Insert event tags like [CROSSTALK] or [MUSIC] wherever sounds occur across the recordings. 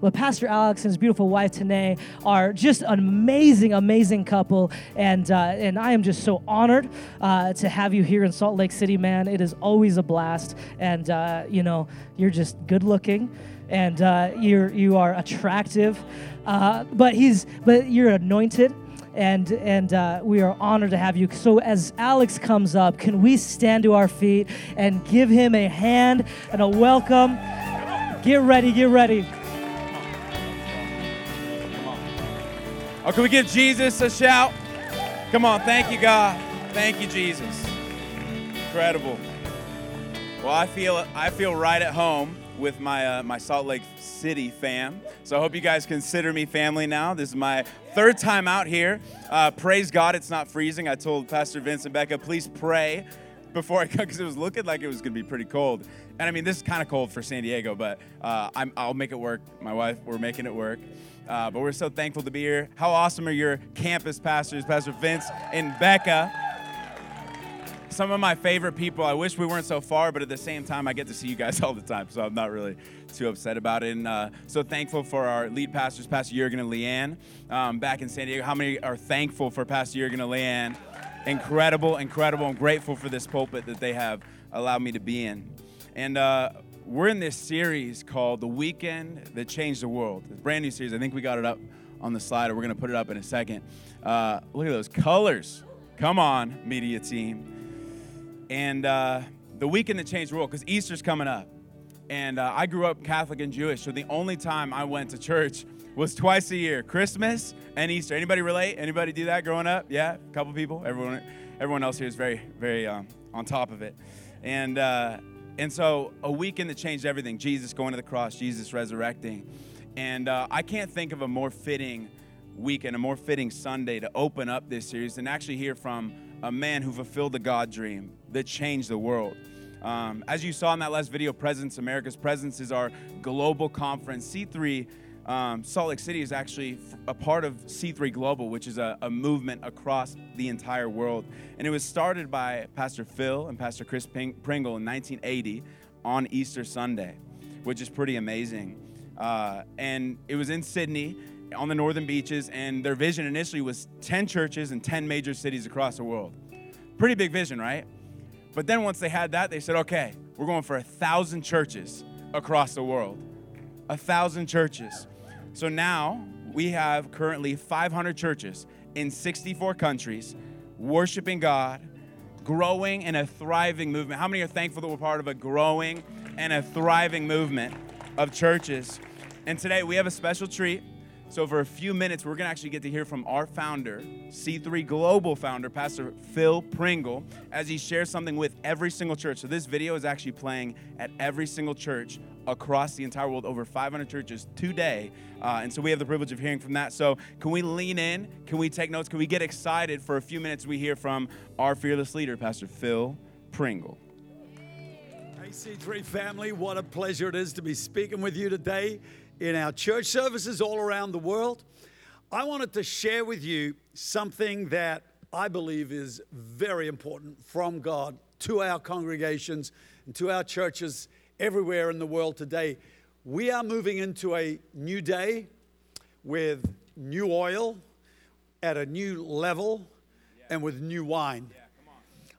but Pastor Alex and his beautiful wife Tanae are just an amazing, amazing couple, and uh, and I am just so honored uh, to have you here in Salt Lake City, man. It is always a blast, and uh, you know you're just good looking, and uh, you're you are attractive, uh, but he's but you're anointed and and uh, we are honored to have you. So as Alex comes up, can we stand to our feet and give him a hand and a welcome? Get ready, get ready. Oh, can we give Jesus a shout? Come on, thank you, God. Thank you, Jesus. Incredible. Well, I feel I feel right at home with my uh, my Salt Lake City fam. So I hope you guys consider me family now. This is my third time out here. Uh, praise God, it's not freezing. I told Pastor Vince and Becca, please pray before I come because it was looking like it was going to be pretty cold. And I mean, this is kind of cold for San Diego, but uh, i will make it work. My wife, we're making it work. Uh, but we're so thankful to be here. How awesome are your campus pastors, Pastor Vince and Becca? some of my favorite people. I wish we weren't so far, but at the same time, I get to see you guys [LAUGHS] all the time, so I'm not really too upset about it. And uh, so thankful for our lead pastors, Pastor Jurgen and Leanne, um, back in San Diego. How many are thankful for Pastor Jurgen and Leanne? Incredible, incredible. I'm grateful for this pulpit that they have allowed me to be in. And uh, we're in this series called The Weekend That Changed the World. It's a brand new series. I think we got it up on the slide, or we're going to put it up in a second. Uh, look at those colors. Come on, media team and uh, the weekend that changed the world because Easter's coming up. And uh, I grew up Catholic and Jewish, so the only time I went to church was twice a year, Christmas and Easter. Anybody relate? Anybody do that growing up? Yeah, a couple people. Everyone, everyone else here is very, very um, on top of it. And uh, and so a weekend that changed everything. Jesus going to the cross, Jesus resurrecting, and uh, I can't think of a more fitting weekend, a more fitting Sunday to open up this series and actually hear from a man who fulfilled the God dream that changed the world. Um, as you saw in that last video, Presence America's Presence is our global conference. C3 um, Salt Lake City is actually a part of C3 Global, which is a, a, movement across the entire world. And it was started by Pastor Phil and Pastor Chris Pringle in 1980 on Easter Sunday, which is pretty amazing. Uh, and it was in Sydney on the northern beaches, and their vision initially was 10 churches in 10 major cities across the world. Pretty big vision, right? But then once they had that, they said, okay, we're going for a thousand churches across the world. A thousand churches. So now we have currently 500 churches in 64 countries worshiping God, growing in a thriving movement. How many are thankful that we're part of a growing and a thriving movement of churches? And today we have a special treat. So, for a few minutes, we're going to actually get to hear from our founder, C3 Global founder, Pastor Phil Pringle, as he shares something with every single church. So, this video is actually playing at every single church across the entire world, over 500 churches today. Uh, and so, we have the privilege of hearing from that. So, can we lean in? Can we take notes? Can we get excited for a few minutes? We hear from our fearless leader, Pastor Phil Pringle. Hey, C3 family, what a pleasure it is to be speaking with you today in our church services all around the world. I wanted to share with you something that I believe is very important from God to our congregations and to our churches everywhere in the world today. We are moving into a new day with new oil at a new level and with new wine.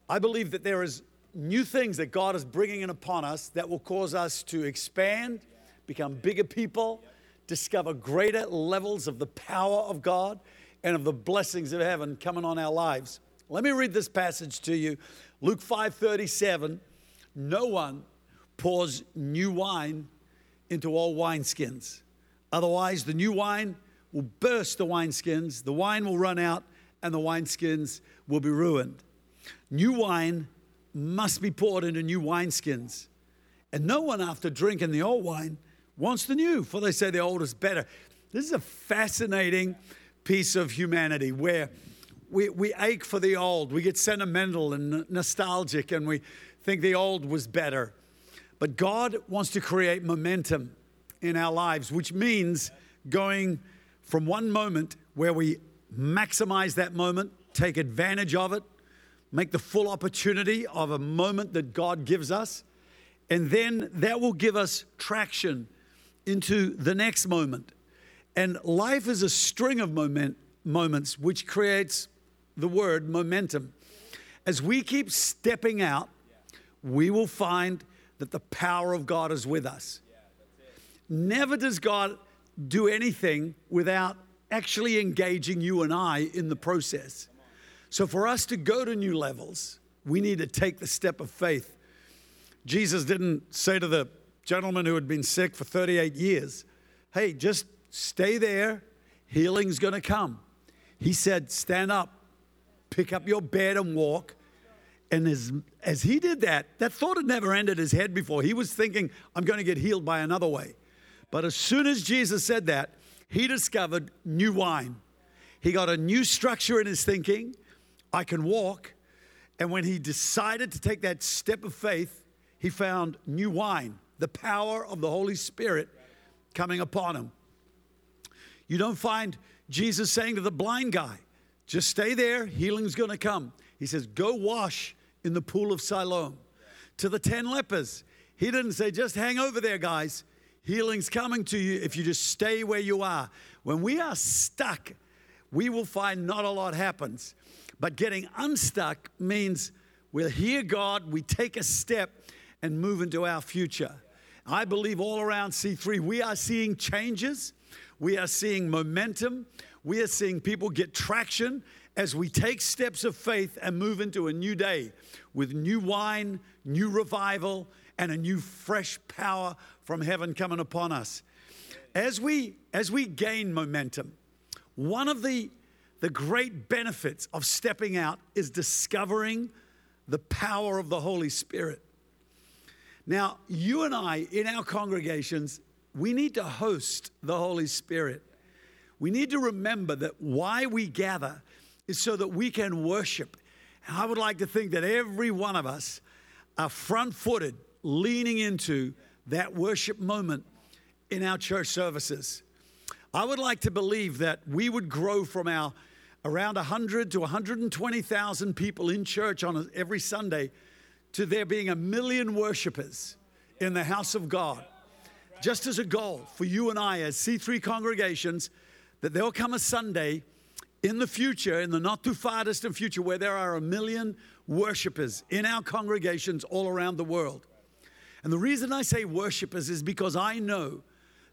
I believe that there is new things that God is bringing in upon us that will cause us to expand become bigger people, discover greater levels of the power of God and of the blessings of heaven coming on our lives. Let me read this passage to you. Luke 5:37. No one pours new wine into old wineskins. Otherwise, the new wine will burst the wineskins, the wine will run out, and the wineskins will be ruined. New wine must be poured into new wineskins. And no one, after drinking the old wine, wants the new, for they say the old is better. This is a fascinating piece of humanity where we, we ache for the old. We get sentimental and nostalgic and we think the old was better. But God wants to create momentum in our lives, which means going from one moment where we maximize that moment, take advantage of it, make the full opportunity of a moment that God gives us, and then that will give us traction into the next moment. And life is a string of moment, moments which creates the word momentum. As we keep stepping out, we will find that the power of God is with us. Never does God do anything without actually engaging you and I in the process. So, for us to go to new levels, we need to take the step of faith. Jesus didn't say to the gentleman who had been sick for 38 years, Hey, just stay there, healing's gonna come. He said, Stand up, pick up your bed and walk. And as, as he did that, that thought had never entered his head before. He was thinking, I'm going to get healed by another way. But as soon as Jesus said that, he discovered new wine. He got a new structure in his thinking. I can walk. And when he decided to take that step of faith, he found new wine, the power of the Holy Spirit coming upon him. You don't find Jesus saying to the blind guy, just stay there, healing's gonna come. He says, go wash in the pool of Siloam. To the 10 lepers, he didn't say, just hang over there, guys. Healing's coming to you if you just stay where you are. When we are stuck, we will find not a lot happens. But getting unstuck means we'll hear God, we take a step and move into our future. I believe all around C3, we are seeing changes, we are seeing momentum, we are seeing people get traction as we take steps of faith and move into a new day with new wine, new revival, and a new fresh power from heaven coming upon us. As we as we gain momentum, one of the the great benefits of stepping out is discovering the power of the Holy Spirit. Now, you and I in our congregations, we need to host the Holy Spirit. We need to remember that why we gather is so that we can worship. And I would like to think that every one of us are front footed, leaning into that worship moment in our church services. I would like to believe that we would grow from our around 100 to 120,000 people in church on every Sunday to there being a million worshipers in the house of God. Just as a goal for you and I as C3 congregations, that there'll come a Sunday in the future, in the not too far distant future, where there are a million worshipers in our congregations all around the world. And the reason I say worshipers is because I know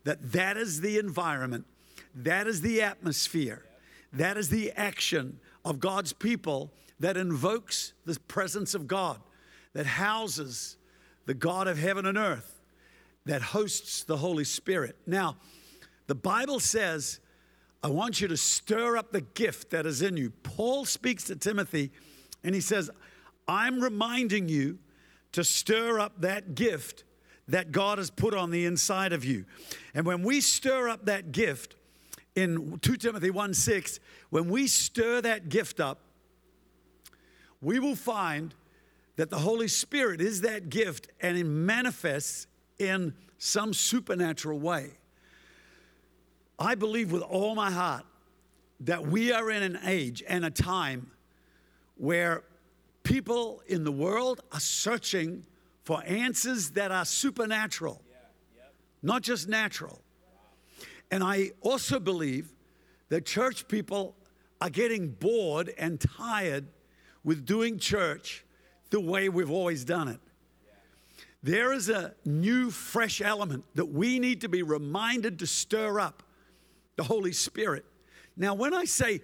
that that is the environment, that is the atmosphere, that is the action of God's people that invokes the presence of God, that houses the God of heaven and earth, that hosts the Holy Spirit. Now, the Bible says, I want you to stir up the gift that is in you. Paul speaks to Timothy and he says, I'm reminding you to stir up that gift that God has put on the inside of you. And when we stir up that gift in 2 Timothy 1 6, when we stir that gift up, we will find that the Holy Spirit is that gift and it manifests in some supernatural way. I believe with all my heart that we are in an age and a time where people in the world are searching for answers that are supernatural, not just natural. And I also believe that church people are getting bored and tired with doing church the way we've always done it. There is a new, fresh element that we need to be reminded to stir up the Holy Spirit. Now, when I say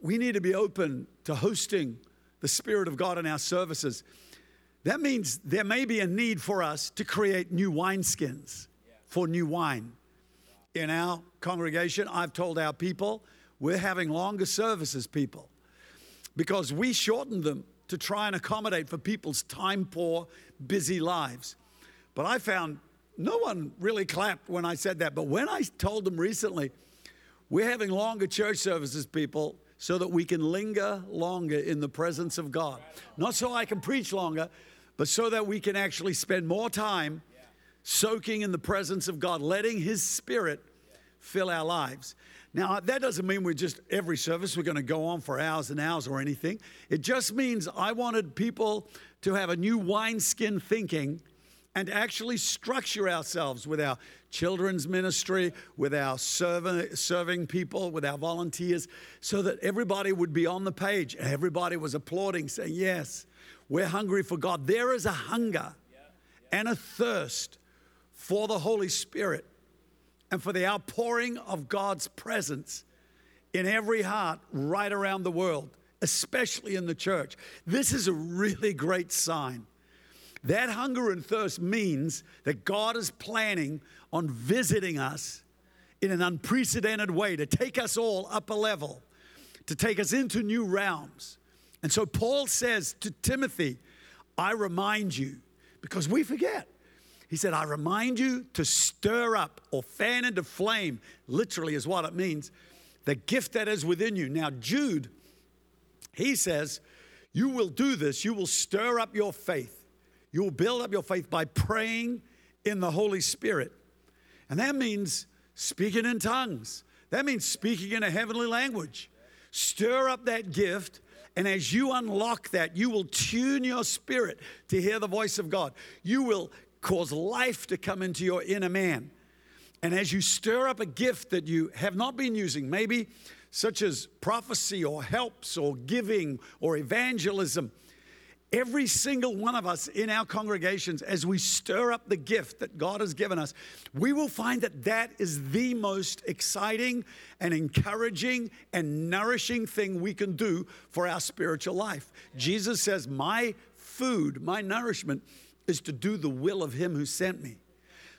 we need to be open to hosting the Spirit of God in our services, that means there may be a need for us to create new wineskins for new wine. In our congregation, I've told our people we're having longer services, people, because we shortened them to try and accommodate for people's time poor, busy lives. But I found no one really clapped when I said that. But when I told them recently, we're having longer church services, people, so that we can linger longer in the presence of God. Not so I can preach longer, but so that we can actually spend more time soaking in the presence of God, letting His Spirit fill our lives. Now, that doesn't mean we're just every service, we're going to go on for hours and hours or anything. It just means I wanted people to have a new wineskin thinking and actually structure ourselves with our children's ministry, with our serving, serving people, with our volunteers, so that everybody would be on the page. Everybody was applauding, saying, Yes, we're hungry for God. There is a hunger and a thirst for the Holy Spirit and for the outpouring of God's presence in every heart right around the world, especially in the church. This is a really great sign. That hunger and thirst means that God is planning on visiting us in an unprecedented way to take us all up a level, to take us into new realms. And so Paul says to Timothy, I remind you, because we forget. He said, I remind you to stir up or fan into flame, literally is what it means, the gift that is within you. Now, Jude, he says, You will do this, you will stir up your faith you will build up your faith by praying in the Holy Spirit. And that means speaking in tongues. That means speaking in a heavenly language. Stir up that gift, and as you unlock that, you will tune your spirit to hear the voice of God. You will cause life to come into your inner man. And as you stir up a gift that you have not been using, maybe such as prophecy or helps or giving or evangelism, Every single one of us in our congregations, as we stir up the gift that God has given us, we will find that that is the most exciting and encouraging and nourishing thing we can do for our spiritual life. Jesus says, My food, my nourishment is to do the will of Him who sent me.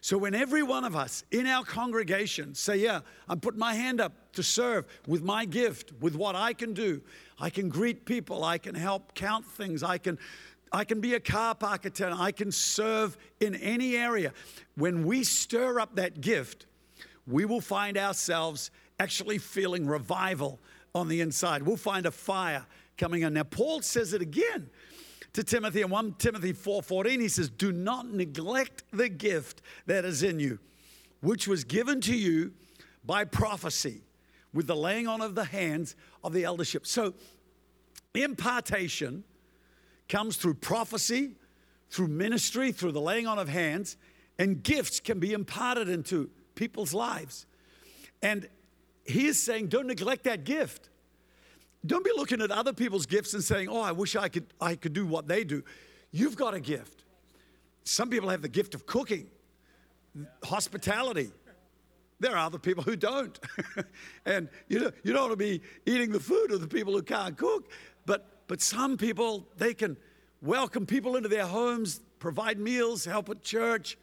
So when every one of us in our congregation say, Yeah, I'm putting my hand up to serve with my gift, with what I can do, I can greet people, I can help count things, I can. I can be a car park attendant. I can serve in any area. When we stir up that gift, we will find ourselves actually feeling revival on the inside. We'll find a fire coming in. Now, Paul says it again to Timothy in 1 Timothy 4:14 he says do not neglect the gift that is in you which was given to you by prophecy with the laying on of the hands of the eldership. So impartation comes through prophecy, through ministry, through the laying on of hands, and gifts can be imparted into people's lives. And he is saying, don't neglect that gift. Don't be looking at other people's gifts and saying, "Oh, I wish I could I could do what they do." You've got a gift. Some people have the gift of cooking, hospitality. There are other people who don't. [LAUGHS] and you know, you don't want to be eating the food of the people who can't cook. But but some people they can welcome people into their homes, provide meals, help at church.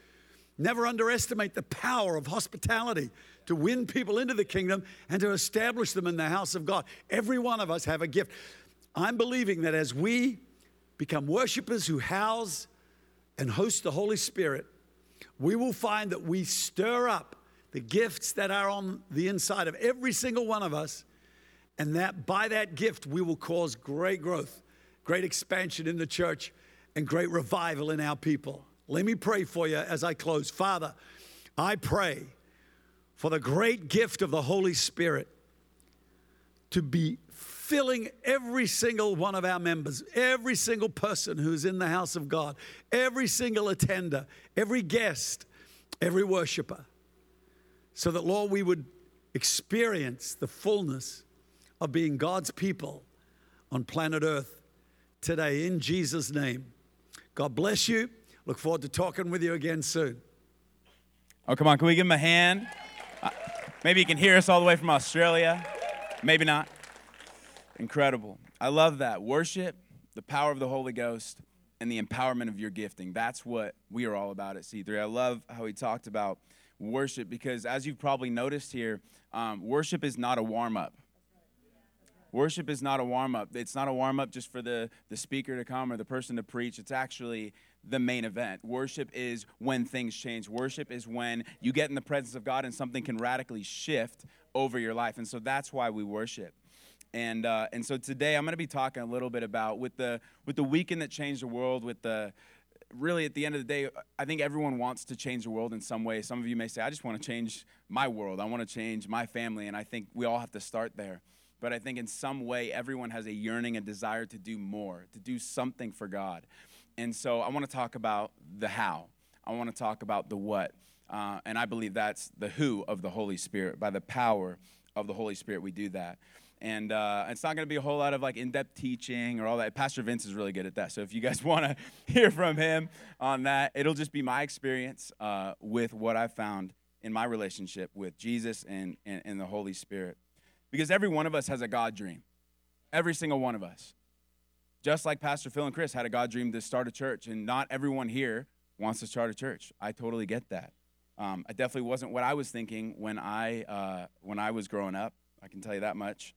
Never underestimate the power of hospitality to win people into the kingdom and to establish them in the house of God. Every one of us have a gift. I'm believing that as we become worshipers who house and host the Holy Spirit, we will find that we stir up the gifts that are on the inside of every single one of us, and that by that gift we will cause great growth, great expansion in the church, and great revival in our people. Let me pray for you as I close. Father, I pray for the great gift of the Holy Spirit to be filling every single one of our members, every single person who's in the house of God, every single attender, every guest, every worshiper, so that, Lord, we would experience the fullness of being God's people on planet Earth today in Jesus' name. God bless you. Look forward to talking with you again soon. Oh, come on. Can we give him a hand? Uh, maybe he can hear us all the way from Australia. Maybe not. Incredible. I love that. Worship, the power of the Holy Ghost, and the empowerment of your gifting. That's what we are all about at C3. I love how he talked about worship because, as you've probably noticed here, um, worship is not a warm up. Worship is not a warm up. It's not a warm up just for the, the speaker to come or the person to preach. It's actually the main event. Worship is when things change. Worship is when you get in the presence of God and something can radically shift over your life. And so that's why we worship. And uh, and so today I'm going to be talking a little bit about with the with the weekend that changed the world. With the really at the end of the day, I think everyone wants to change the world in some way. Some of you may say, I just want to change my world. I want to change my family, and I think we all have to start there. But I think in some way, everyone has a yearning and desire to do more, to do something for God. And so I want to talk about the how. I want to talk about the what. Uh, and I believe that's the who of the Holy Spirit. By the power of the Holy Spirit, we do that. And uh, it's not going to be a whole lot of like in-depth teaching or all that. Pastor Vince is really good at that. So if you guys [LAUGHS] want to hear from him on that, it'll just be my experience uh, with what I found in my relationship with Jesus and, and, and the Holy Spirit. Because every one of us has a God dream. Every single one of us. Just like Pastor Phil and Chris had a God dream to start a church, and not everyone here wants to start a church. I totally get that. Um, I definitely wasn't what I was thinking when I uh, when I was growing up. I can tell you that much.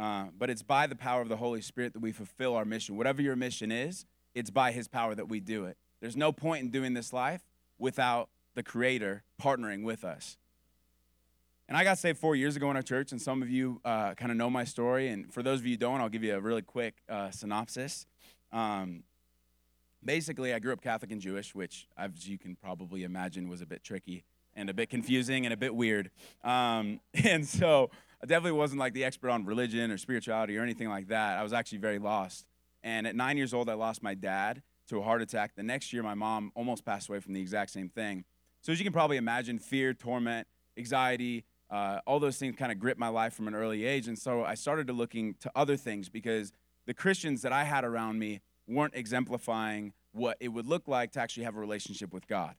Uh, but it's by the power of the Holy Spirit that we fulfill our mission. Whatever your mission is, it's by His power that we do it. There's no point in doing this life without the Creator partnering with us. And I got saved four years ago in our church, and some of you uh, kind of know my story. And for those of you who don't, I'll give you a really quick uh, synopsis. Um, basically, I grew up Catholic and Jewish, which, as you can probably imagine, was a bit tricky and a bit confusing and a bit weird. Um, [LAUGHS] and so I definitely wasn't like the expert on religion or spirituality or anything like that. I was actually very lost. And at nine years old, I lost my dad to a heart attack. The next year, my mom almost passed away from the exact same thing. So, as you can probably imagine, fear, torment, anxiety, uh, all those things kind of gripped my life from an early age. And so I started to looking to other things because the Christians that I had around me weren't exemplifying what it would look like to actually have a relationship with God.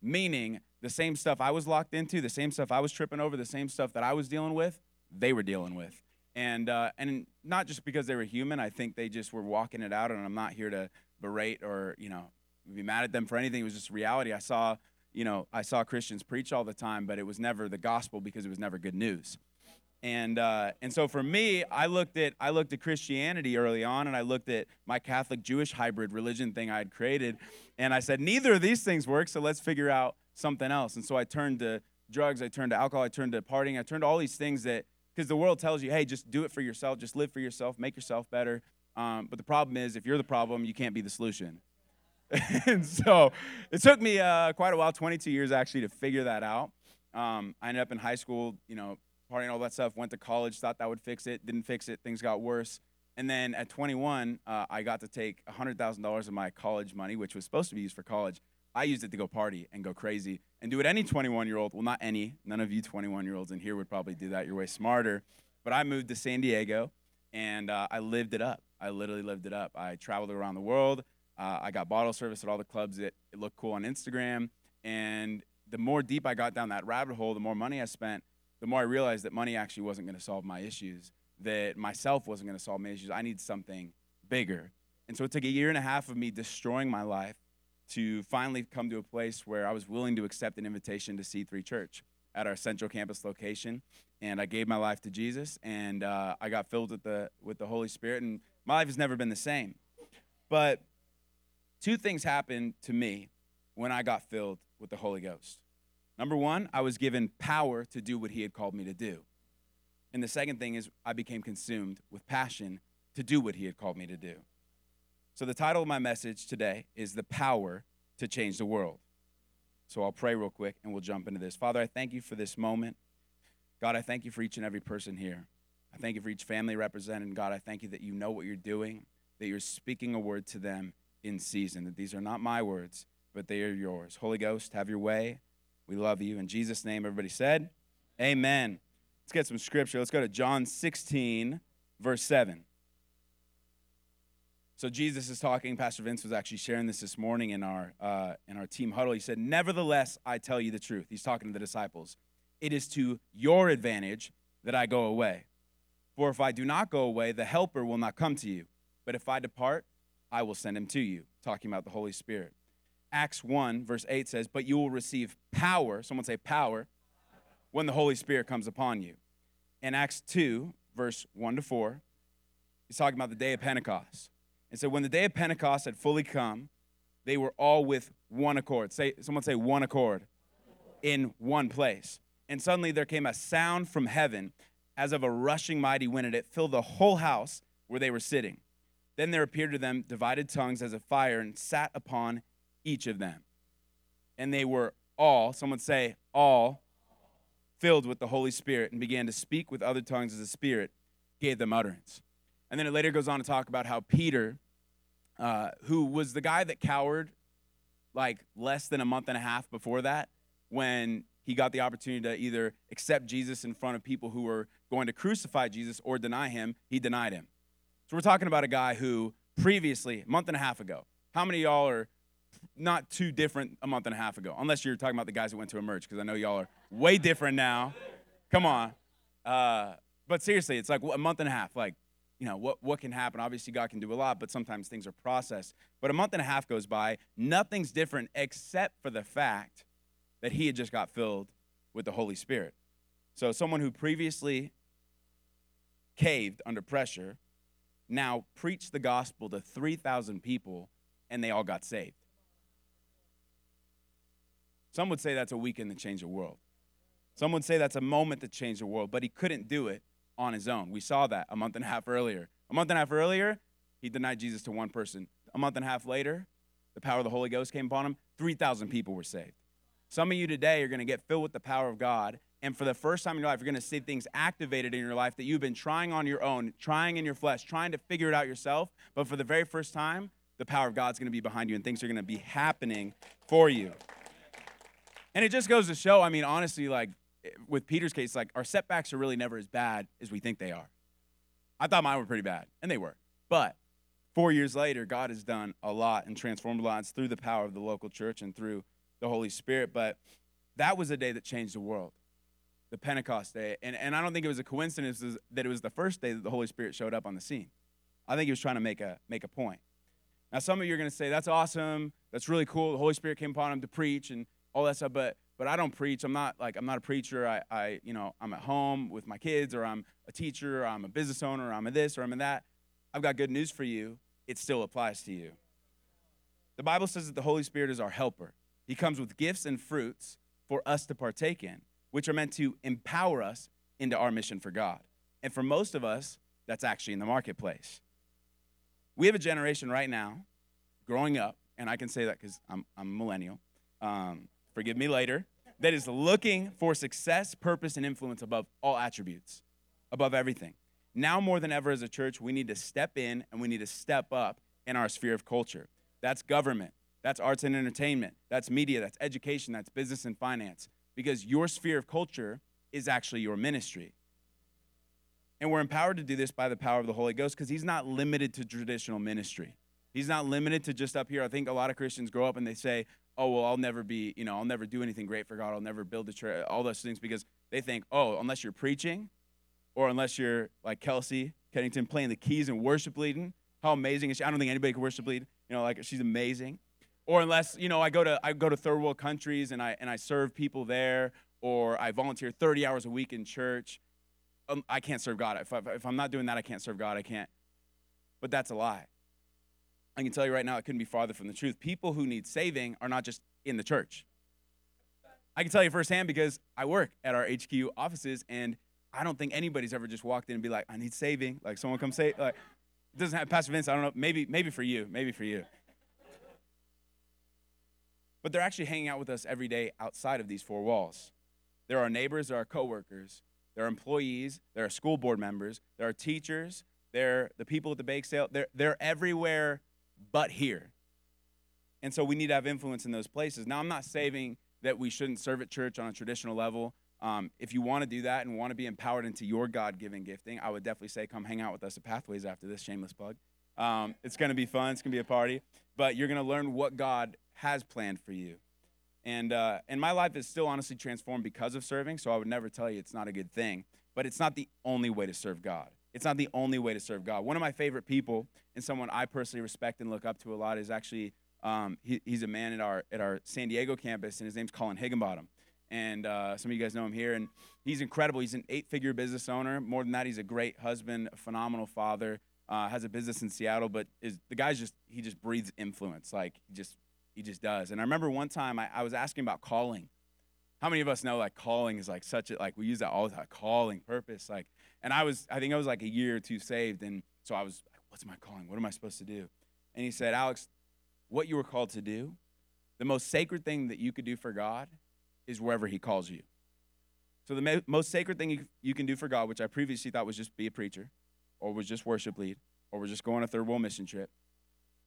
Meaning, the same stuff I was locked into, the same stuff I was tripping over, the same stuff that I was dealing with, they were dealing with. And, uh, and not just because they were human, I think they just were walking it out, and I'm not here to berate or, you know, be mad at them for anything. It was just reality. I saw you know, I saw Christians preach all the time, but it was never the gospel because it was never good news. And uh, and so for me, I looked at I looked at Christianity early on, and I looked at my Catholic Jewish hybrid religion thing I had created, and I said neither of these things work, so let's figure out something else. And so I turned to drugs, I turned to alcohol, I turned to partying, I turned to all these things that because the world tells you, hey, just do it for yourself, just live for yourself, make yourself better. Um, but the problem is, if you're the problem, you can't be the solution. [LAUGHS] and so it took me uh, quite a while 22 years actually to figure that out um, i ended up in high school you know partying all that stuff went to college thought that would fix it didn't fix it things got worse and then at 21 uh, i got to take $100000 of my college money which was supposed to be used for college i used it to go party and go crazy and do what any 21 year old well not any none of you 21 year olds in here would probably do that you're way smarter but i moved to san diego and uh, i lived it up i literally lived it up i traveled around the world uh, I got bottle service at all the clubs that it looked cool on Instagram. And the more deep I got down that rabbit hole, the more money I spent, the more I realized that money actually wasn't going to solve my issues, that myself wasn't going to solve my issues. I need something bigger. And so it took a year and a half of me destroying my life to finally come to a place where I was willing to accept an invitation to C3 Church at our central campus location. And I gave my life to Jesus, and uh, I got filled with the, with the Holy Spirit, and my life has never been the same. But two things happened to me when I got filled with the Holy Ghost. Number one, I was given power to do what He had called me to do. And the second thing is, I became consumed with passion to do what He had called me to do. So, the title of my message today is The Power to Change the World. So, I'll pray real quick and we'll jump into this. Father, I thank you for this moment. God, I thank you for each and every person here. I thank you for each family represented. God, I thank you that you know what you're doing, that you're speaking a word to them in season, that these are not my words, but they are yours. Holy Ghost, have your way. We love you. In Jesus' name, everybody said, Amen. Let's get some scripture. Let's go to John 16, verse 7. So Jesus is talking. Pastor Vince was actually sharing this this morning in our uh, in our team huddle. He said, "Nevertheless, I tell you the truth." He's talking to the disciples. It is to your advantage that I go away. For if I do not go away, the Helper will not come to you. But if I depart, I will send him to you, talking about the Holy Spirit. Acts 1, verse 8 says, But you will receive power, someone say power, when the Holy Spirit comes upon you. In Acts 2, verse 1 to 4, he's talking about the day of Pentecost. And so when the day of Pentecost had fully come, they were all with one accord. Say, someone say one accord in one place. And suddenly there came a sound from heaven as of a rushing mighty wind, and it filled the whole house where they were sitting. Then there appeared to them divided tongues as a fire and sat upon each of them. And they were all, someone say, all, filled with the Holy Spirit and began to speak with other tongues as the Spirit gave them utterance. And then it later goes on to talk about how Peter, uh, who was the guy that cowered like less than a month and a half before that when he got the opportunity to either accept Jesus in front of people who were going to crucify Jesus or deny him, he denied him. So we're talking about a guy who previously, a month and a half ago, how many y'all are not too different a month and a half ago? Unless you're talking about the guys that went to Emerge, because I know y'all are way different now. Come on. Uh, but seriously, it's like a month and a half. Like, you know, what, what can happen? Obviously, God can do a lot, but sometimes things are processed. But a month and a half goes by, nothing's different except for the fact that he had just got filled with the Holy Spirit. So, someone who previously caved under pressure now preached the gospel to 3,000 people and they all got saved. Some would say that's a weekend that changed the world. Some would say that's a moment that changed the world, but he couldn't do it on his own. We saw that a month and a half earlier. A month and a half earlier, he denied Jesus to one person. A month and a half later, the power of the Holy Ghost came upon him. 3,000 people were saved. Some of you today are going to get filled with the power of God. And for the first time in your life, you're going to see things activated in your life that you've been trying on your own, trying in your flesh, trying to figure it out yourself. But for the very first time, the power of God's going to be behind you and things are going to be happening for you. And it just goes to show, I mean, honestly, like with Peter's case, like our setbacks are really never as bad as we think they are. I thought mine were pretty bad, and they were. But four years later, God has done a lot and transformed lives through the power of the local church and through the Holy Spirit. But that was a day that changed the world, the Pentecost day. And, and I don't think it was a coincidence that it was the first day that the Holy Spirit showed up on the scene. I think he was trying to make a, make a point. Now, some of you are going to say, that's awesome. That's really cool. The Holy Spirit came upon him to preach and all that stuff. But, but I don't preach. I'm not like, I'm not a preacher. I, I, you know, I'm at home with my kids or I'm a teacher or I'm a business owner or I'm a this or I'm a that. I've got good news for you. It still applies to you. The Bible says that the Holy Spirit is our helper. He comes with gifts and fruits for us to partake in, which are meant to empower us into our mission for God. And for most of us, that's actually in the marketplace. We have a generation right now growing up, and I can say that because I'm, I'm a millennial. Um, forgive me later. That is looking for success, purpose, and influence above all attributes, above everything. Now more than ever as a church, we need to step in and we need to step up in our sphere of culture. That's government, that's arts and entertainment. That's media. That's education. That's business and finance. Because your sphere of culture is actually your ministry. And we're empowered to do this by the power of the Holy Ghost because He's not limited to traditional ministry. He's not limited to just up here. I think a lot of Christians grow up and they say, oh, well, I'll never be, you know, I'll never do anything great for God. I'll never build a church, all those things because they think, oh, unless you're preaching or unless you're like Kelsey Kennington playing the keys and worship leading, how amazing is she? I don't think anybody can worship lead. You know, like she's amazing or unless you know I go to I go to third world countries and I and I serve people there, or I volunteer 30 hours a week in church. Um, I can't serve God. If, I, if I'm not doing that, I can't serve God. I can't. But that's a lie. I can tell you right now, it couldn't be farther from the truth. People who need saving are not just in the church. I can tell you firsthand because I work at our HQ offices, and I don't think anybody's ever just walked in and be like, "I need saving." Like someone come say, like, it doesn't have Pastor Vince. I don't know. Maybe, maybe for you. Maybe for you but they're actually hanging out with us every day outside of these four walls. There are neighbors, there are coworkers, there are employees, there are school board members, there are teachers, there are the people at the bake sale. They're, they're everywhere but here. And so we need to have influence in those places. Now, I'm not saying that we shouldn't serve at church on a traditional level. Um, if you want to do that and want to be empowered into your God given gifting, I would definitely say come hang out with us at Pathways after this shameless plug. Um, it's going to be fun, it's going to be a party, but you're going to learn what God has planned for you. And, uh, and my life is still honestly transformed because of serving, so I would never tell you it's not a good thing. But it's not the only way to serve God. It's not the only way to serve God. One of my favorite people, and someone I personally respect and look up to a lot, is actually um, he, he's a man at our at our San Diego campus, and his name's Colin Higginbottom. And uh, some of you guys know him here, and he's incredible. He's an eight-figure business owner. More than that, he's a great husband, a phenomenal father. Uh, has a business in Seattle, but is the guy's just he just breathes influence. Like he just he just does. And I remember one time I, I was asking about calling. How many of us know like calling is like such a like we use that all the time, calling, purpose, like. And I was I think I was like a year or two saved, and so I was like, what's my calling? What am I supposed to do? And he said, Alex, what you were called to do, the most sacred thing that you could do for God is wherever He calls you. So the ma- most sacred thing you, you can do for God, which I previously thought was just be a preacher, or was just worship lead, or was just go on a third world mission trip,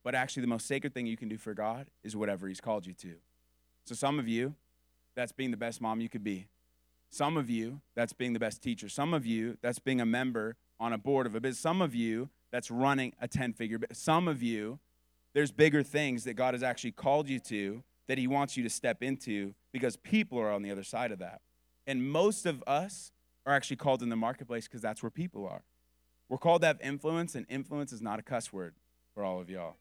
But actually, the most sacred thing you can do for God is whatever He's called you to. So, some of you, that's being the best mom you could be. Some of you, that's being the best teacher. Some of you, that's being a member on a board of a business. Some of you, that's running a 10 figure. Some of you, there's bigger things that God has actually called you to that He wants you to step into because people are on the other side of that. And most of us are actually called in the marketplace because that's where people are. We're called to have influence, and influence is not a cuss word for all of y'all.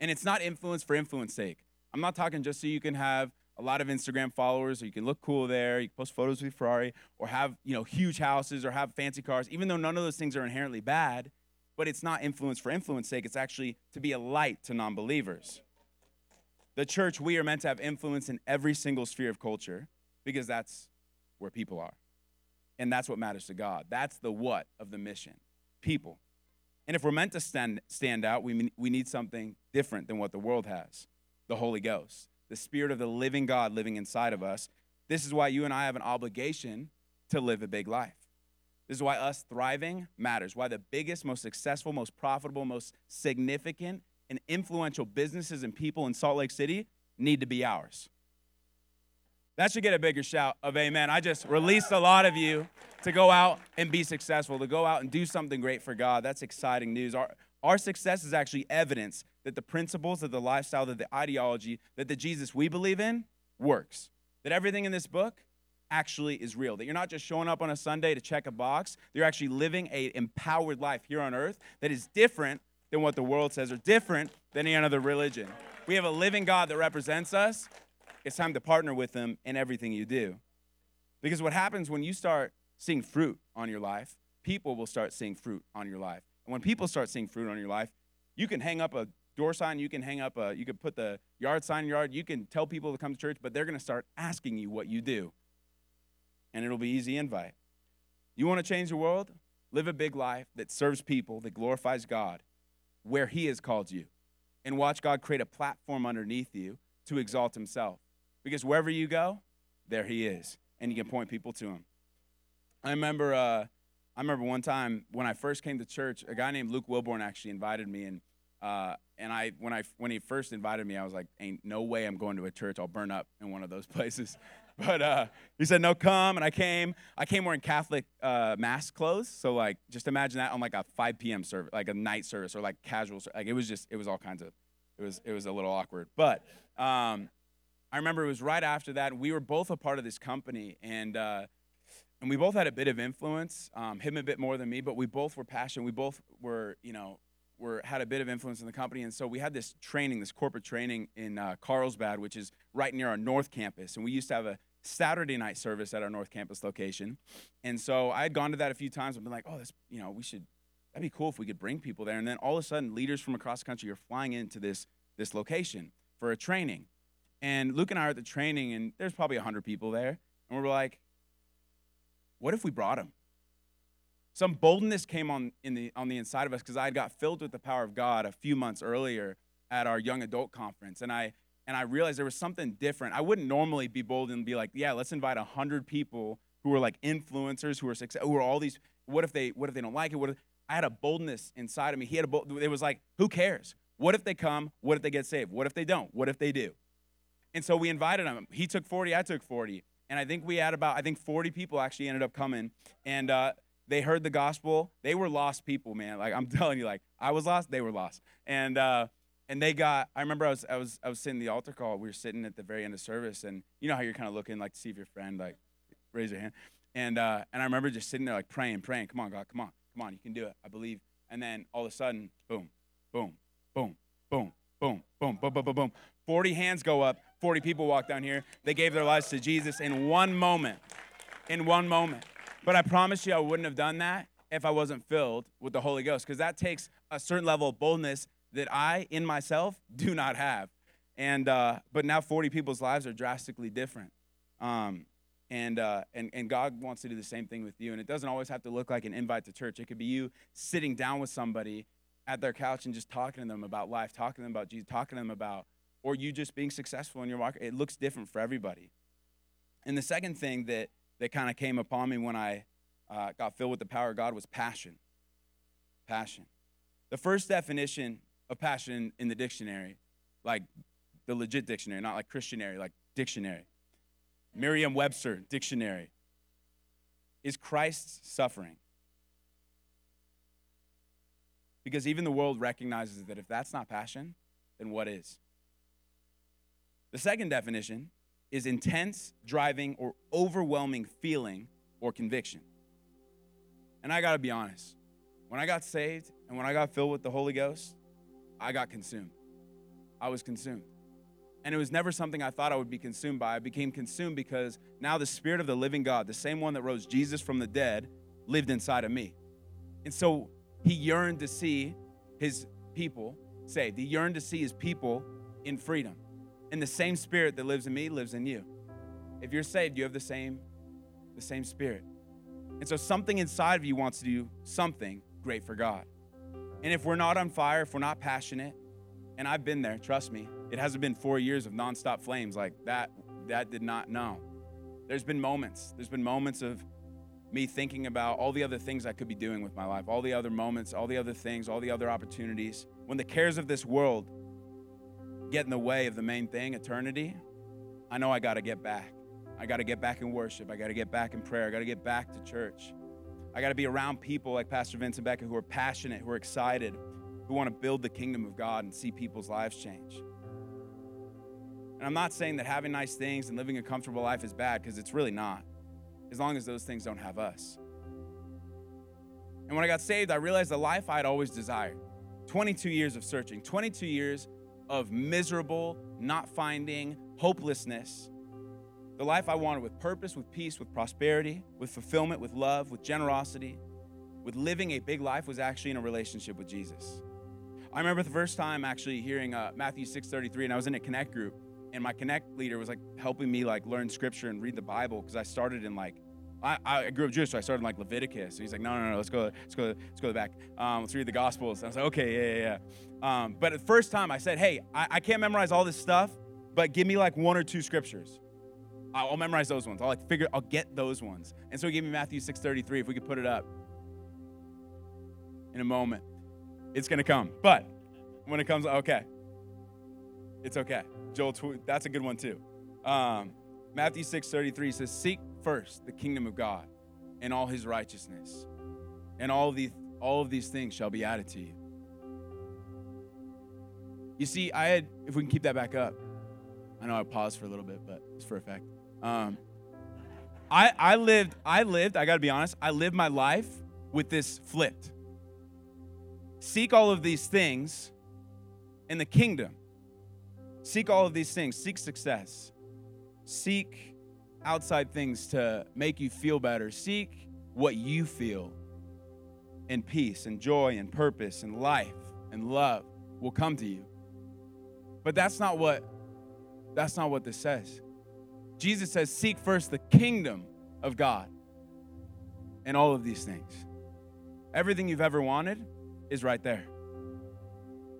And it's not influence for influence sake. I'm not talking just so you can have a lot of Instagram followers, or you can look cool there, you can post photos with Ferrari, or have you know huge houses, or have fancy cars. Even though none of those things are inherently bad, but it's not influence for influence sake. It's actually to be a light to non-believers. The church, we are meant to have influence in every single sphere of culture because that's where people are. And that's what matters to God. That's the what of the mission people. And if we're meant to stand, stand out, we, we need something different than what the world has the Holy Ghost, the Spirit of the living God living inside of us. This is why you and I have an obligation to live a big life. This is why us thriving matters, why the biggest, most successful, most profitable, most significant, and influential businesses and people in Salt Lake City need to be ours. That should get a bigger shout of amen. I just released a lot of you to go out and be successful, to go out and do something great for God. That's exciting news. Our, our success is actually evidence that the principles, of the lifestyle, that the ideology, that the Jesus we believe in works. That everything in this book actually is real. That you're not just showing up on a Sunday to check a box, that you're actually living a empowered life here on earth that is different than what the world says or different than any other religion. We have a living God that represents us it's time to partner with them in everything you do. Because what happens when you start seeing fruit on your life, people will start seeing fruit on your life. And when people start seeing fruit on your life, you can hang up a door sign, you can hang up a, you can put the yard sign in your yard, you can tell people to come to church, but they're going to start asking you what you do. And it'll be easy invite. You want to change the world? Live a big life that serves people, that glorifies God where He has called you. And watch God create a platform underneath you to exalt Himself. Because wherever you go, there he is, and you can point people to him. I remember, uh, I remember one time when I first came to church, a guy named Luke Wilborn actually invited me, and uh, and I when I when he first invited me, I was like, "Ain't no way I'm going to a church. I'll burn up in one of those [LAUGHS] places." But uh, he said, "No, come." And I came. I came wearing Catholic uh, mass clothes. So like, just imagine that on like a 5 p.m. service, like a night service, or like casual. Like it was just, it was all kinds of, it was, it was a little awkward. But um, I remember it was right after that. We were both a part of this company, and uh, and we both had a bit of influence. Um, him a bit more than me, but we both were passionate. We both were, you know, were had a bit of influence in the company, and so we had this training, this corporate training in uh, Carlsbad, which is right near our North Campus, and we used to have a Saturday night service at our North Campus location. And so I had gone to that a few times. I've been like, oh, this, you know, we should. That'd be cool if we could bring people there. And then all of a sudden, leaders from across the country are flying into this this location for a training. And Luke and I are at the training, and there's probably 100 people there. And we're like, what if we brought them? Some boldness came on, in the, on the inside of us because I had got filled with the power of God a few months earlier at our young adult conference. And I, and I realized there was something different. I wouldn't normally be bold and be like, yeah, let's invite 100 people who are like influencers, who are success, who are all these. What if they, what if they don't like it? What if, I had a boldness inside of me. He had a bold, it was like, who cares? What if they come? What if they get saved? What if they don't? What if they do? And so we invited him. He took 40, I took 40. And I think we had about, I think 40 people actually ended up coming. And uh, they heard the gospel. They were lost people, man. Like I'm telling you, like I was lost, they were lost. And uh, and they got. I remember I was I was I was sitting the altar call. We were sitting at the very end of service, and you know how you're kind of looking like to see if your friend like raise your hand. And uh, and I remember just sitting there like praying, praying. Come on, God, come on, come on, you can do it. I believe. And then all of a sudden, boom, boom, boom, boom, boom, boom, boom, boom, boom, boom. 40 hands go up. 40 people walk down here. They gave their lives to Jesus in one moment. In one moment. But I promise you, I wouldn't have done that if I wasn't filled with the Holy Ghost, because that takes a certain level of boldness that I, in myself, do not have. And uh, but now 40 people's lives are drastically different. Um, and, uh, and, and God wants to do the same thing with you. And it doesn't always have to look like an invite to church. It could be you sitting down with somebody at their couch and just talking to them about life, talking to them about Jesus, talking to them about or you just being successful in your market. It looks different for everybody. And the second thing that, that kind of came upon me when I uh, got filled with the power of God was passion. Passion. The first definition of passion in the dictionary, like the legit dictionary, not like Christianary, like dictionary. Merriam Webster dictionary. Is Christ's suffering? Because even the world recognizes that if that's not passion, then what is? The second definition is intense, driving, or overwhelming feeling or conviction. And I gotta be honest, when I got saved and when I got filled with the Holy Ghost, I got consumed. I was consumed. And it was never something I thought I would be consumed by. I became consumed because now the Spirit of the living God, the same one that rose Jesus from the dead, lived inside of me. And so he yearned to see his people saved. He yearned to see his people in freedom. And the same spirit that lives in me lives in you. If you're saved, you have the same the same spirit. And so something inside of you wants to do something great for God. And if we're not on fire, if we're not passionate, and I've been there, trust me, it hasn't been 4 years of nonstop flames like that that did not know. There's been moments. There's been moments of me thinking about all the other things I could be doing with my life, all the other moments, all the other things, all the other opportunities. When the cares of this world get in the way of the main thing, eternity, I know I got to get back. I got to get back in worship. I got to get back in prayer. I got to get back to church. I got to be around people like Pastor Vincent Becca who are passionate, who are excited, who want to build the kingdom of God and see people's lives change. And I'm not saying that having nice things and living a comfortable life is bad because it's really not as long as those things don't have us. And when I got saved, I realized the life I had always desired 22 years of searching, 22 years of miserable, not finding, hopelessness. The life I wanted with purpose, with peace, with prosperity, with fulfillment, with love, with generosity, with living a big life was actually in a relationship with Jesus. I remember the first time actually hearing uh, Matthew 6:33, and I was in a connect group, and my connect leader was like helping me like learn scripture and read the Bible because I started in like I, I grew up Jewish, so I started like Leviticus. He's like, no, no, no, let's go, let's go, let's go back. Um, let's read the Gospels. And I was like, okay, yeah, yeah, yeah. Um, but the first time I said, hey, I, I can't memorize all this stuff, but give me like one or two scriptures. I'll memorize those ones. I'll like figure, I'll get those ones. And so he gave me Matthew 6:33. If we could put it up in a moment, it's gonna come. But when it comes, okay, it's okay. Joel, that's a good one too. Um, Matthew 6:33 says, "Seek first the kingdom of God and all his righteousness, and all these all of these things shall be added to you." You see, I had if we can keep that back up. I know I paused for a little bit, but it's for effect. Um, I I lived I lived, I got to be honest, I lived my life with this flipped. Seek all of these things in the kingdom. Seek all of these things, seek success Seek outside things to make you feel better. Seek what you feel. And peace and joy and purpose and life and love will come to you. But that's not what that's not what this says. Jesus says, "Seek first the kingdom of God." And all of these things. Everything you've ever wanted is right there.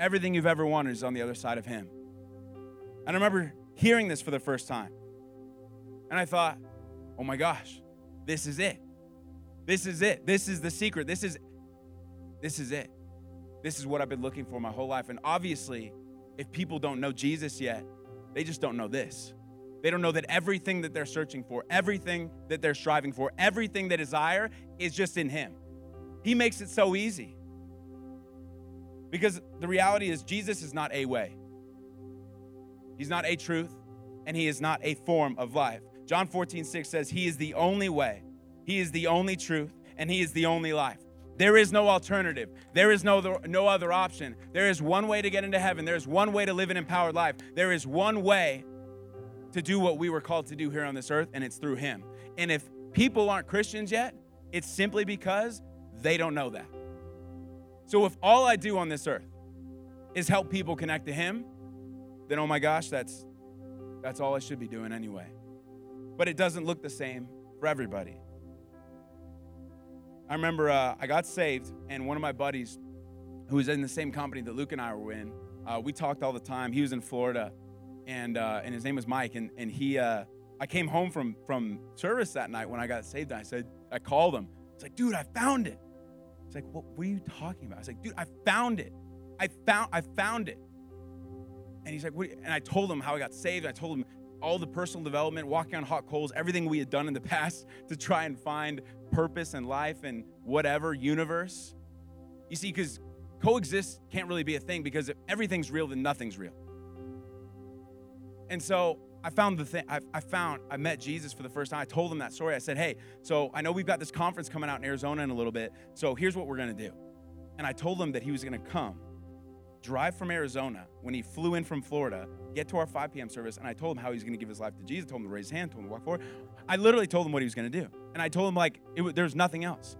Everything you've ever wanted is on the other side of him. And I remember hearing this for the first time. And I thought, oh my gosh, this is it. This is it. This is the secret. This is this is it. This is what I've been looking for my whole life. And obviously, if people don't know Jesus yet, they just don't know this. They don't know that everything that they're searching for, everything that they're striving for, everything they desire is just in Him. He makes it so easy. Because the reality is, Jesus is not a way, He's not a truth, and He is not a form of life. John 14, 6 says, He is the only way, He is the only truth, and He is the only life. There is no alternative. There is no, no other option. There is one way to get into heaven. There is one way to live an empowered life. There is one way to do what we were called to do here on this earth, and it's through Him. And if people aren't Christians yet, it's simply because they don't know that. So if all I do on this earth is help people connect to Him, then oh my gosh, that's that's all I should be doing anyway but it doesn't look the same for everybody. I remember uh, I got saved, and one of my buddies, who was in the same company that Luke and I were in, uh, we talked all the time. He was in Florida, and uh, and his name was Mike, and and he, uh, I came home from from service that night when I got saved. And I said, I called him. It's like, dude, I found it. It's like, what, what are you talking about? I was like, dude, I found it. I found I found it. And he's like, what? and I told him how I got saved. I told him all the personal development, walking on hot coals, everything we had done in the [LAUGHS] past to try and find purpose in life and whatever universe. You see, because coexist can't really be a thing because if everything's real, then nothing's real. And so I found the thing, I, I, found, I met Jesus for the first time. I told him that story. I said, hey, so I know we've got this conference coming out in Arizona in a little bit. So here's what we're going to do. And I told him that he was going to come drive from Arizona when he flew in from Florida, get to our 5 p.m. service, and I told him how he was going to give his life to Jesus. I told him to raise his hand, told him to walk forward. I literally told him what he was going to do, and I told him like it, there's nothing else.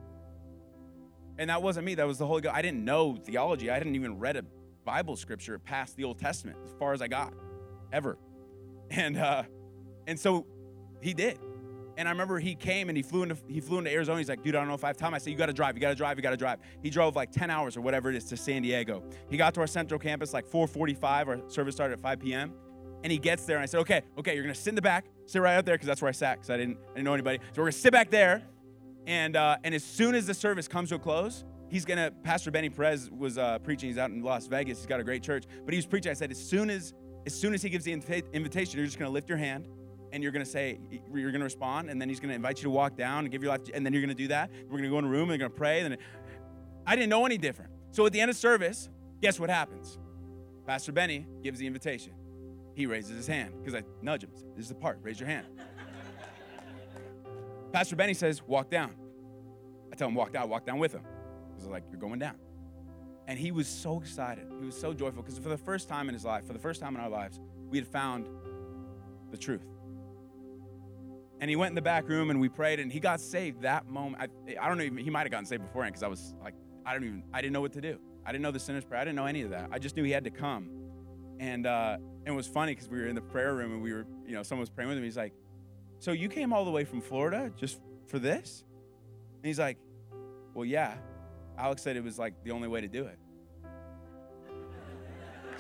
And that wasn't me. That was the Holy Ghost. I didn't know theology. I didn't even read a Bible scripture past the Old Testament, as far as I got, ever. And uh, and so he did. And I remember he came and he flew into he flew into Arizona. He's like, dude, I don't know if I have time. I said, you got to drive, you got to drive, you got to drive. He drove like 10 hours or whatever it is to San Diego. He got to our central campus like 4:45. Our service started at 5 p.m. And he gets there and I said, okay, okay, you're gonna sit in the back, sit right out there because that's where I sat because I didn't I didn't know anybody. So we're gonna sit back there. And uh, and as soon as the service comes to a close, he's gonna. Pastor Benny Perez was uh, preaching. He's out in Las Vegas. He's got a great church. But he was preaching. I said, as soon as as soon as he gives the invitation, you're just gonna lift your hand and you're going to say, you're going to respond, and then he's going to invite you to walk down and give your life, and then you're going to do that. We're going to go in a room and they're going to pray. And I didn't know any different. So at the end of service, guess what happens? Pastor Benny gives the invitation. He raises his hand because I nudge him. This is the part. Raise your hand. Pastor Benny says, walk down. I tell him, walk down. Walk down with him. Because like, you're going down. And he was so excited. He was so joyful because for the first time in his life, for the first time in our lives, we had found the truth and he went in the back room and we prayed and he got saved that moment. I, I don't know, he might have gotten saved beforehand because I was like, I don't even, I didn't know what to do. I didn't know the sinner's prayer. I didn't know any of that. I just knew he had to come. And, uh, and it was funny because we were in the prayer room and we were, you know, someone was praying with him. He's like, So you came all the way from Florida just for this? And he's like, Well, yeah. Alex said it was like the only way to do it.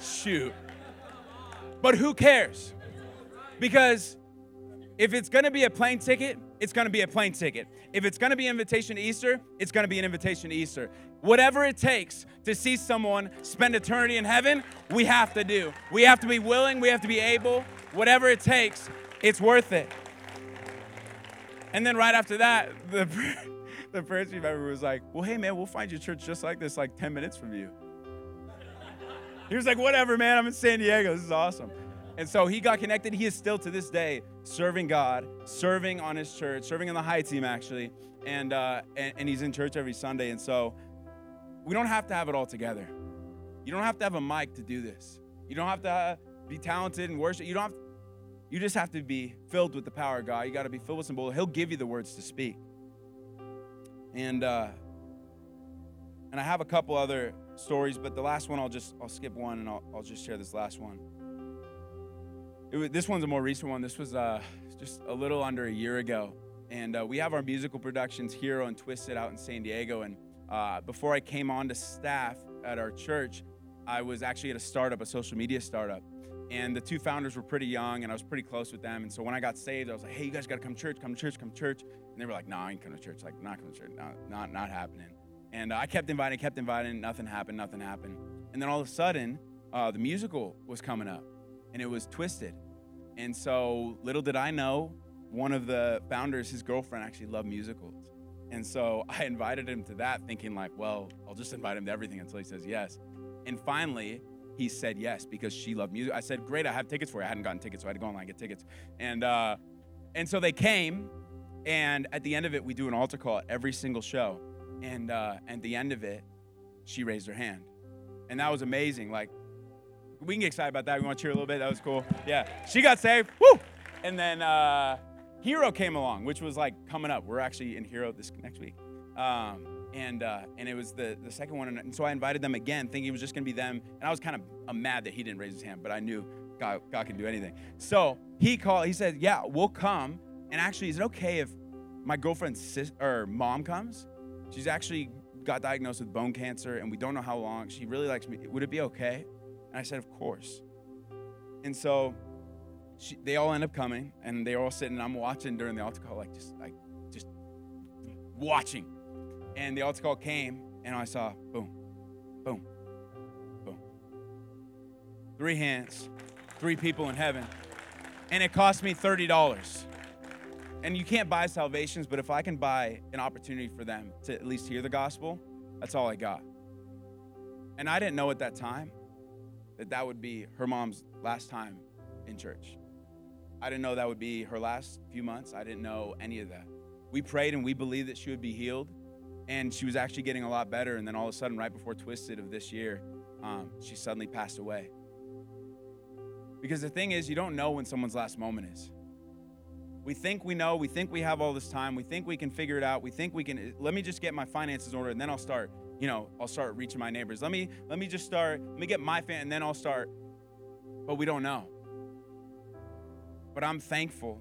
Shoot. But who cares? Because if it's gonna be a plane ticket, it's gonna be a plane ticket. If it's gonna be an invitation to Easter, it's gonna be an invitation to Easter. Whatever it takes to see someone spend eternity in heaven, we have to do. We have to be willing, we have to be able. Whatever it takes, it's worth it. And then right after that, the, [LAUGHS] the prayer member was like, Well, hey man, we'll find your church just like this, like 10 minutes from you. He was like, Whatever, man, I'm in San Diego. This is awesome. And so he got connected. He is still to this day serving God, serving on his church, serving in the high team actually, and, uh, and, and he's in church every Sunday. And so we don't have to have it all together. You don't have to have a mic to do this. You don't have to uh, be talented and worship. You don't have. To, you just have to be filled with the power of God. You got to be filled with some boldness. He'll give you the words to speak. And uh, and I have a couple other stories, but the last one I'll just I'll skip one and I'll, I'll just share this last one. Was, this one's a more recent one. This was uh, just a little under a year ago. And uh, we have our musical productions Hero and Twisted out in San Diego. And uh, before I came on to staff at our church, I was actually at a startup, a social media startup. And the two founders were pretty young, and I was pretty close with them. And so when I got saved, I was like, hey, you guys got to come to church, come to church, come to church. And they were like, nah, I ain't coming to church. Like, not coming to church. Not, not, not happening. And uh, I kept inviting, kept inviting. Nothing happened, nothing happened. And then all of a sudden, uh, the musical was coming up, and it was Twisted. And so, little did I know, one of the founders, his girlfriend, actually loved musicals. And so [LAUGHS] I invited him to that, thinking, like, well, I'll just invite him to everything until he says yes. And finally, he said yes because she loved music. I said, great, I have tickets for you. I hadn't gotten tickets, so I had to go online and get tickets. And, uh, and so they came, and at the end of it, we do an altar call at every single show. And uh, at the end of it, she raised her hand. And that was amazing. Like, we can get excited about that. We want to cheer a little bit. That was cool. Yeah. She got saved. Woo! And then uh, Hero came along, which was like coming up. We're actually in Hero this next week. Um, and uh, and it was the, the second one. And so I invited them again, thinking it was just to be them. And I was kind of uh, mad that he didn't raise his hand, but I knew God, God can do anything. So he called, he said, Yeah, we'll come. And actually, is it okay if my girlfriend's sis- or mom comes? She's actually got diagnosed with bone cancer, and we don't know how long. She really likes me. Would it be okay? And I said, Of course. And so she, they all end up coming, and they're all sitting. I'm watching during the altar call, like just like just watching. And the altar call came, and I saw boom, boom, boom. three hands, three people in heaven, and it cost me $30. And you can't buy salvations, but if I can buy an opportunity for them to at least hear the gospel, that's all I got. And I didn't know at that time that that would be her mom's last time in church. I didn't know that would be her last few months. I didn't know any of that. We prayed and we believed that she would be healed, and she was actually getting a lot better. And then all of a sudden, right before Twisted of this year, um, she suddenly passed away. Because the thing is, you don't know when someone's last moment is. We think we know, we think we have all this time, we think we can figure it out, we think we can let me just get my finances in order and then I'll start, you know, I'll start reaching my neighbors. Let me let me just start, let me get my fan and then I'll start. But we don't know. But I'm thankful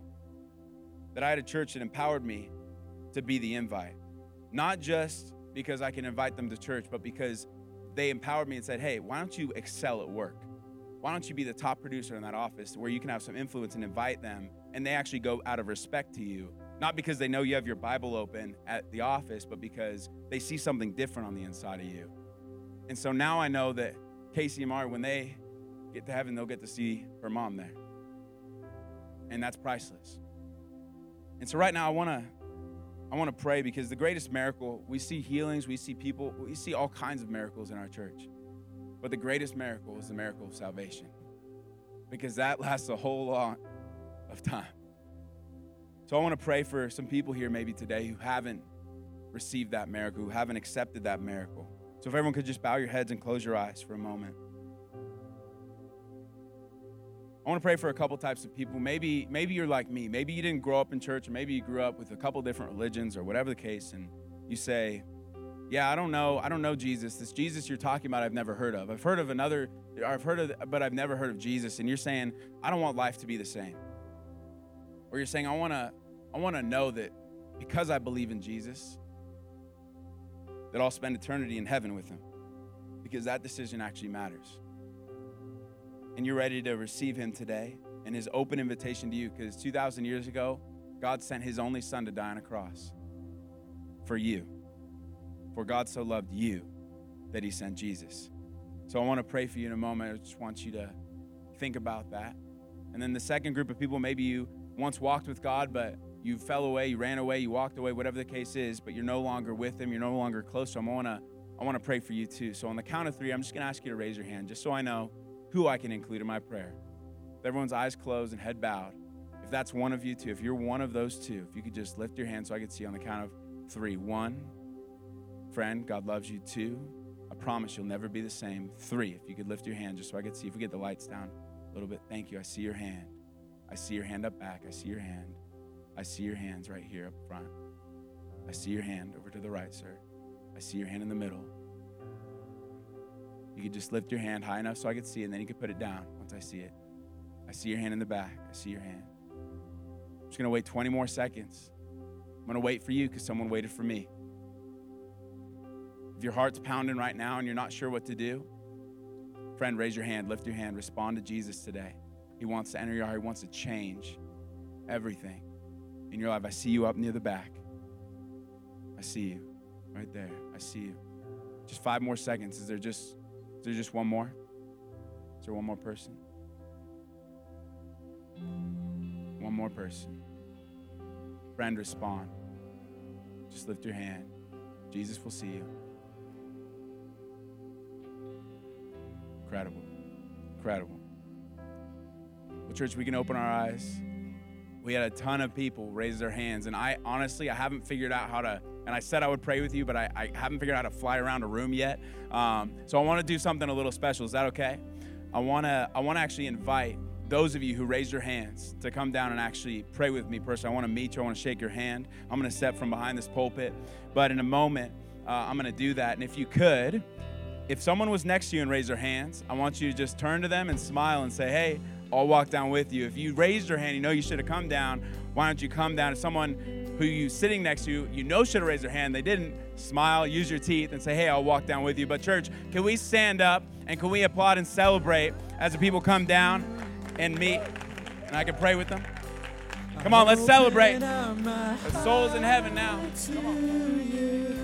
that I had a church that empowered me to be the invite. Not just because I can invite them to church, but because they empowered me and said, hey, why don't you excel at work? Why don't you be the top producer in that office where you can have some influence and invite them and they actually go out of respect to you? Not because they know you have your Bible open at the office, but because they see something different on the inside of you. And so now I know that Casey and Mari, when they get to heaven, they'll get to see her mom there. And that's priceless. And so right now I want to I want to pray because the greatest miracle, we see healings, we see people, we see all kinds of miracles in our church. But the greatest miracle is the miracle of salvation because that lasts a whole lot of time. So I want to pray for some people here maybe today who haven't received that miracle, who haven't accepted that miracle. So if everyone could just bow your heads and close your eyes for a moment. I want to pray for a couple types of people. Maybe, maybe you're like me. Maybe you didn't grow up in church, or maybe you grew up with a couple different religions, or whatever the case, and you say, "Yeah, I don't know. I don't know Jesus. This Jesus you're talking about, I've never heard of. I've heard of another. I've heard of, but I've never heard of Jesus." And you're saying, "I don't want life to be the same." Or you're saying, "I want to, I want to know that because I believe in Jesus, that I'll spend eternity in heaven with Him, because that decision actually matters." and you're ready to receive him today and his open invitation to you because 2,000 years ago, God sent his only son to die on a cross for you. For God so loved you that he sent Jesus. So I want to pray for you in a moment. I just want you to think about that. And then the second group of people, maybe you once walked with God, but you fell away, you ran away, you walked away, whatever the case is, but you're no longer with him, you're no longer close him. I want to I want to pray for you too. So on the count of 3, I'm just to ask you to raise your hand just so I know who I can include in my prayer. With everyone's eyes closed and head bowed. If that's one of you too, if you're one of those two, if you could just lift your hand so I could see on the count of three. One, friend, God loves you. Two, I promise you'll never be the same. Three, if you could lift your hand just so I could see. If we get the lights down a little bit. Thank you. I see your hand. I see your hand up back. I see your hand. I see your hands right here up front. I see your hand over to the right, sir. I see your hand in the middle. You could just lift your hand high enough so I could see it, and then you could put it down once I see it. I see your hand in the back. I see your hand. I'm just going to wait 20 more seconds. I'm going to wait for you because someone waited for me. If your heart's pounding right now and you're not sure what to do, friend, raise your hand, lift your hand, respond to Jesus today. He wants to enter your heart, He wants to change everything in your life. I see you up near the back. I see you right there. I see you. Just five more seconds. Is there just is there just one more? Is there one more person? One more person. Friend, respond. Just lift your hand. Jesus will see you. Incredible. Incredible. Church, we can open our eyes. We had a ton of people raise their hands, and I honestly, I haven't figured out how to and I said I would pray with you, but I, I haven't figured out how to fly around a room yet. Um, so I want to do something a little special. Is that okay? I want to I want to actually invite those of you who raised your hands to come down and actually pray with me personally. I want to meet you. I want to shake your hand. I'm going to step from behind this pulpit, but in a moment uh, I'm going to do that. And if you could, if someone was next to you and raised their hands, I want you to just turn to them and smile and say, "Hey." I'll walk down with you. If you raised your hand, you know you should have come down. Why don't you come down? If someone who you sitting next to, you know should have raised their hand. They didn't. Smile, use your teeth, and say, hey, I'll walk down with you. But, church, can we stand up and can we applaud and celebrate as the people come down and meet? And I can pray with them. Come on, let's celebrate. The soul's in heaven now. Come on.